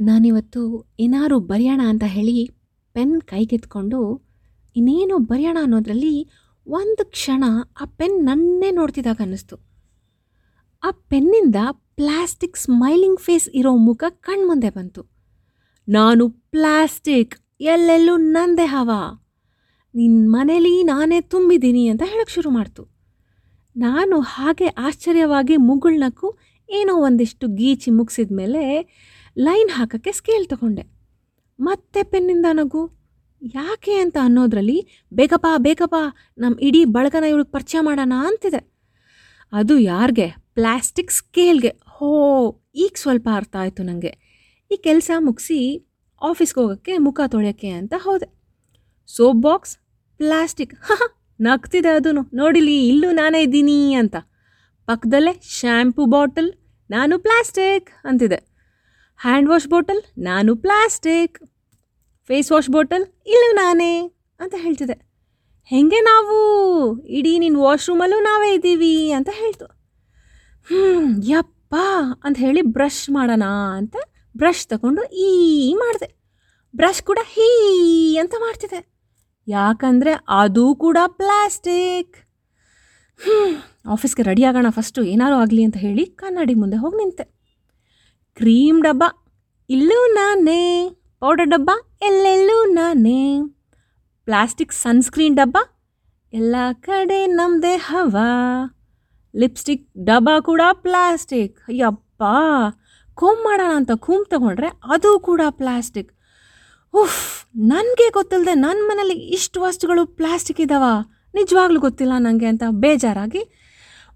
ನಾನಿವತ್ತು ಏನಾರು ಬರೆಯೋಣ ಅಂತ ಹೇಳಿ ಪೆನ್ ಕೈಗೆತ್ಕೊಂಡು ಇನ್ನೇನೋ ಬರೆಯೋಣ ಅನ್ನೋದರಲ್ಲಿ ಒಂದು ಕ್ಷಣ ಆ ಪೆನ್ ನನ್ನೇ ನೋಡ್ತಿದ್ದಾಗ ಅನ್ನಿಸ್ತು. ಆ ಪೆನ್ನಿಂದ ಪ್ಲಾಸ್ಟಿಕ್ ಸ್ಮೈಲಿಂಗ್ ಫೇಸ್ ಇರೋ ಮುಖ ಕಣ್ಮುಂದೆ ಬಂತು. ನಾನು ಪ್ಲಾಸ್ಟಿಕ್, ಎಲ್ಲೆಲ್ಲೂ ನಂದೇ ಹವಾ. ನಿನ್ನ ಮನೇಲಿ ನಾನೇ ತುಂಬಿದ್ದೀನಿ ಅಂತ ಹೇಳಕ್ಕೆ ಶುರು ಮಾಡ್ತು. ನಾನು ಹಾಗೆ ಆಶ್ಚರ್ಯವಾಗಿ ಮುಗುಳ್ನಕ್ಕೂ ಏನೋ ಒಂದಿಷ್ಟು ಗೀಚಿ ಮುಗಿಸಿದ ಮೇಲೆ ಲೈನ್ ಹಾಕೋಕ್ಕೆ ಸ್ಕೇಲ್ ತಗೊಂಡೆ. ಮತ್ತೆ ಪೆನ್ನಿಂದ ನಗು. ಯಾಕೆ ಅಂತ ಅನ್ನೋದ್ರಲ್ಲಿ ಬೇಗಪ್ಪ ಬೇಗಪ್ಪ ನಮ್ಮ ಇಡೀ ಬಳಗನ ಇವಳಿಗೆ ಪರಿಚಯ ಮಾಡೋಣ ಅಂತಿದೆ. ಅದು ಯಾರಿಗೆ? ಪ್ಲಾಸ್ಟಿಕ್ ಸ್ಕೇಲ್ಗೆ. ಹೋ, ಈಗ ಸ್ವಲ್ಪ ಅರ್ಥ ಆಯಿತು ನನಗೆ ಈ ಕೆಲಸ ಮುಗಿಸಿ ಆಫೀಸ್ಗೆ ಹೋಗೋಕ್ಕೆ ಮುಖ ತೊಳೆಯೋಕ್ಕೆ ಅಂತ ಹೋದೆ. Soap box, plastic. ನಗ್ತಿದೆ ಅದೂ ನೋಡಿಲಿ, ಇಲ್ಲೂ ನಾನೇ ಇದ್ದೀನಿ ಅಂತ. ಪಕ್ಕದಲ್ಲೇ ಶ್ಯಾಂಪು ಬಾಟಲ್, ನಾನು ಪ್ಲಾಸ್ಟಿಕ್ ಅಂತಿದೆ. ಹ್ಯಾಂಡ್ ವಾಶ್ ಬಾಟಲ್ ನಾನು ಪ್ಲಾಸ್ಟಿಕ್ ಫೇಸ್ ವಾಶ್ ಬಾಟಲ್ ಇಲ್ಲ ನಾನೇ ಅಂತ ಹೇಳ್ತಿದೆ. ಹೆಂಗೆ ನಾವು ಇಡೀ ನಿನ್ನ ವಾಶ್ರೂಮಲ್ಲೂ ನಾವೇ ಇದ್ದೀವಿ ಅಂತ ಹೇಳ್ತು. ಹ್ಞೂ ಯಪ್ಪ ಅಂತ ಹೇಳಿ ಬ್ರಷ್ ಮಾಡೋಣ ಅಂತ ಬ್ರಷ್ ತಗೊಂಡು ಈ ಮಾಡಿದೆ. ಬ್ರಷ್ ಕೂಡ ಹೀ ಅಂತ ಮಾಡ್ತಿದೆ. ಯಾಕಂದರೆ ಅದು ಕೂಡ ಪ್ಲಾಸ್ಟಿಕ್ ಹ್ಞೂ ಆಫೀಸ್ಗೆ ರೆಡಿ ಆಗೋಣ ಫಸ್ಟು ಏನಾರು ಆಗಲಿ ಅಂತ ಹೇಳಿ ಕನ್ನಡಿ ಮುಂದೆ ಹೋಗಿ ನಿಂತೆ. ಕ್ರೀಮ್ ಡಬ್ಬ ಇಲ್ಲೂ ನಾನೇ, ಪೌಡರ್ ಡಬ್ಬ ಎಲ್ಲೆಲ್ಲೂ ನಾನೇ. ಪ್ಲಾಸ್ಟಿಕ್ ಸನ್ಸ್ಕ್ರೀನ್ ಡಬ್ಬ ಎಲ್ಲ ಕಡೆ ನಮ್ಮದೇ ಹವಾ ಲಿಪ್ಸ್ಟಿಕ್ ಡಬ್ಬ ಕೂಡ ಪ್ಲಾಸ್ಟಿಕ್. ಅಯ್ಯಪ್ಪ, ಕೂಮ್ ಮಾಡೋಣ ಅಂತ ಕೂಮ್ ತಗೊಂಡ್ರೆ ಅದು ಕೂಡ ಪ್ಲಾಸ್ಟಿಕ್. ಉಫ್, ನನಗೆ ಗೊತ್ತಿಲ್ಲದೆ ನನ್ನ ಮನೇಲಿ ಇಷ್ಟು ವಸ್ತುಗಳು ಪ್ಲಾಸ್ಟಿಕ್ ಇದ್ದಾವ ನಿಜವಾಗ್ಲೂ ಗೊತ್ತಿಲ್ಲ ನನಗೆ ಅಂತ ಬೇಜಾರಾಗಿ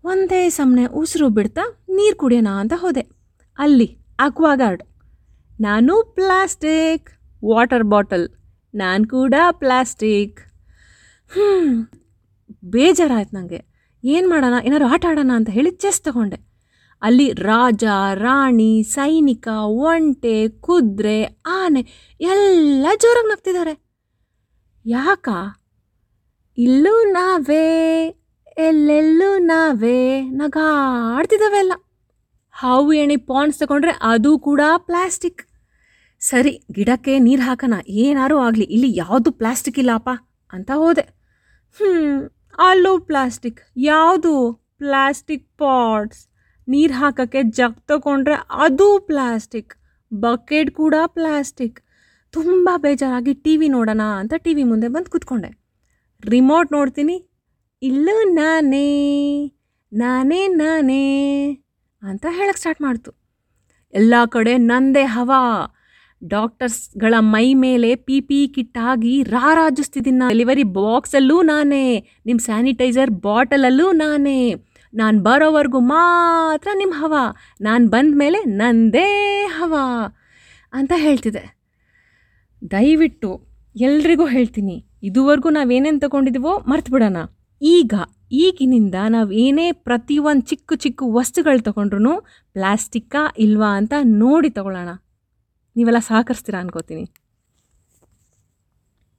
ಒಂದೇ ಸಮನೆ ಉಸಿರು ಬಿಡ್ತಾ ನೀರು ಕುಡಿಯೋಣ ಅಂತ ಹೋದೆ. ಅಲ್ಲಿ ಅಕ್ವಾಗಾರ್ಡ್. ನಾನು ಪ್ಲಾಸ್ಟಿಕ್, ವಾಟರ್ ಬಾಟಲ್. ನಾನು ಕೂಡ ಪ್ಲಾಸ್ಟಿಕ್. ಬೇಜಾರಾಯ್ತು ನನಗೆ ಏನು ಮಾಡೋಣ, ಏನಾದ್ರು ಆಟ ಆಡೋಣ ಅಂತ ಹೇಳಿ ಚೆಸ್ ತಗೊಂಡೆ. ಅಲ್ಲಿ ರಾಜ, ರಾಣಿ, ಸೈನಿಕ, ಒಂಟೆ, ಕುದುರೆ, ಆನೆ ಎಲ್ಲ ಜೋರಾಗಿ ನಗ್ತಿದ್ದಾರೆ. ಯಾಕ? ಇಲ್ಲೂ ನಾವೇ, ಎಲ್ಲೆಲ್ಲೂ ನಾವೇ ನಗಾಡ್ತಿದ್ದಾವೆ ಎಲ್ಲ. ಹಾವು ಎಣಿ ಪಾಂಡ್ಸ್ ತಗೊಂಡ್ರೆ ಅದು ಕೂಡ ಪ್ಲಾಸ್ಟಿಕ್. ಸರಿ, ಗಿಡಕ್ಕೆ ನೀರು ಹಾಕೋಣ ಏನಾರೂ ಆಗಲಿ, ಇಲ್ಲಿ ಯಾವುದು ಪ್ಲಾಸ್ಟಿಕ್ ಇಲ್ಲಪ್ಪ ಅಂತ ಹೋದೆ. ಹ್ಞೂ ಅಲ್ಲೂ ಪ್ಲಾಸ್ಟಿಕ್, ಯಾವುದು? Plastic pots. ನೀರು ಹಾಕೋಕ್ಕೆ ಜಗ್ ತಗೊಂಡ್ರೆ ಅದು ಪ್ಲಾಸ್ಟಿಕ್, ಬಕೆಟ್ ಕೂಡ ಪ್ಲಾಸ್ಟಿಕ್. ತುಂಬ ಬೇಜಾರಾಗಿ ಟಿ ವಿ ನೋಡೋಣ ಅಂತ ಟಿ ವಿ ಮುಂದೆ ಬಂದು ಕೂತ್ಕೊಂಡೆ. ರಿಮೋಟ್ ನೋಡ್ತೀನಿ. ಇಲ್ಲೂ, ನಾನೇ ನಾನೇ ನಾನೇ. ಅಂತ ಹೇಳಕ್ಕೆ ಸ್ಟಾರ್ಟ್ ಮಾಡ್ತು. ಎಲ್ಲ ಕಡೆ ನಂದೇ ಹವಾ. ಡಾಕ್ಟರ್ಸ್ಗಳ ಮೈ ಮೇಲೆ ಪಿ ಪಿ ಕಿಟ್ ಆಗಿ ರಾರಾಜಿಸ್ತಿದ್ದೀನಿ ಡೆಲಿವರಿ ಬಾಕ್ಸಲ್ಲೂ ನಾನೇ. ನಿಮ್ಮ ಸ್ಯಾನಿಟೈಸರ್ ಬಾಟಲಲ್ಲೂ ನಾನೇ. ನಾನು ಬರೋವರೆಗೂ ಮಾತ್ರ ನಿಮ್ಮ ಹವಾ. ನಾನು ಬಂದ ಮೇಲೆ ನಂದೇ ಹವಾ ಅಂತ ಹೇಳ್ತಿದೆ. ದಯವಿಟ್ಟು ಎಲ್ರಿಗೂ ಹೇಳ್ತೀನಿ, ಇದುವರೆಗೂ ನಾವೇನೇನು ತಗೊಂಡಿದ್ದೀವೋ ಮರ್ತು ಬಿಡೋಣ ಈಗ ಈಗಿನಿಂದ ನಾವು ಏನೇ ಪ್ರತಿಯೊಂದು ಚಿಕ್ಕ ಚಿಕ್ಕ ವಸ್ತುಗಳು ತೊಗೊಂಡ್ರು ಪ್ಲಾಸ್ಟಿಕ್ಕಾ ಇಲ್ವಾ ಅಂತ ನೋಡಿ ತಗೊಳ್ಳೋಣ. ನೀವೆಲ್ಲ ಸಹಕರಿಸ್ತೀರಾ ಅನ್ಕೋತೀನಿ.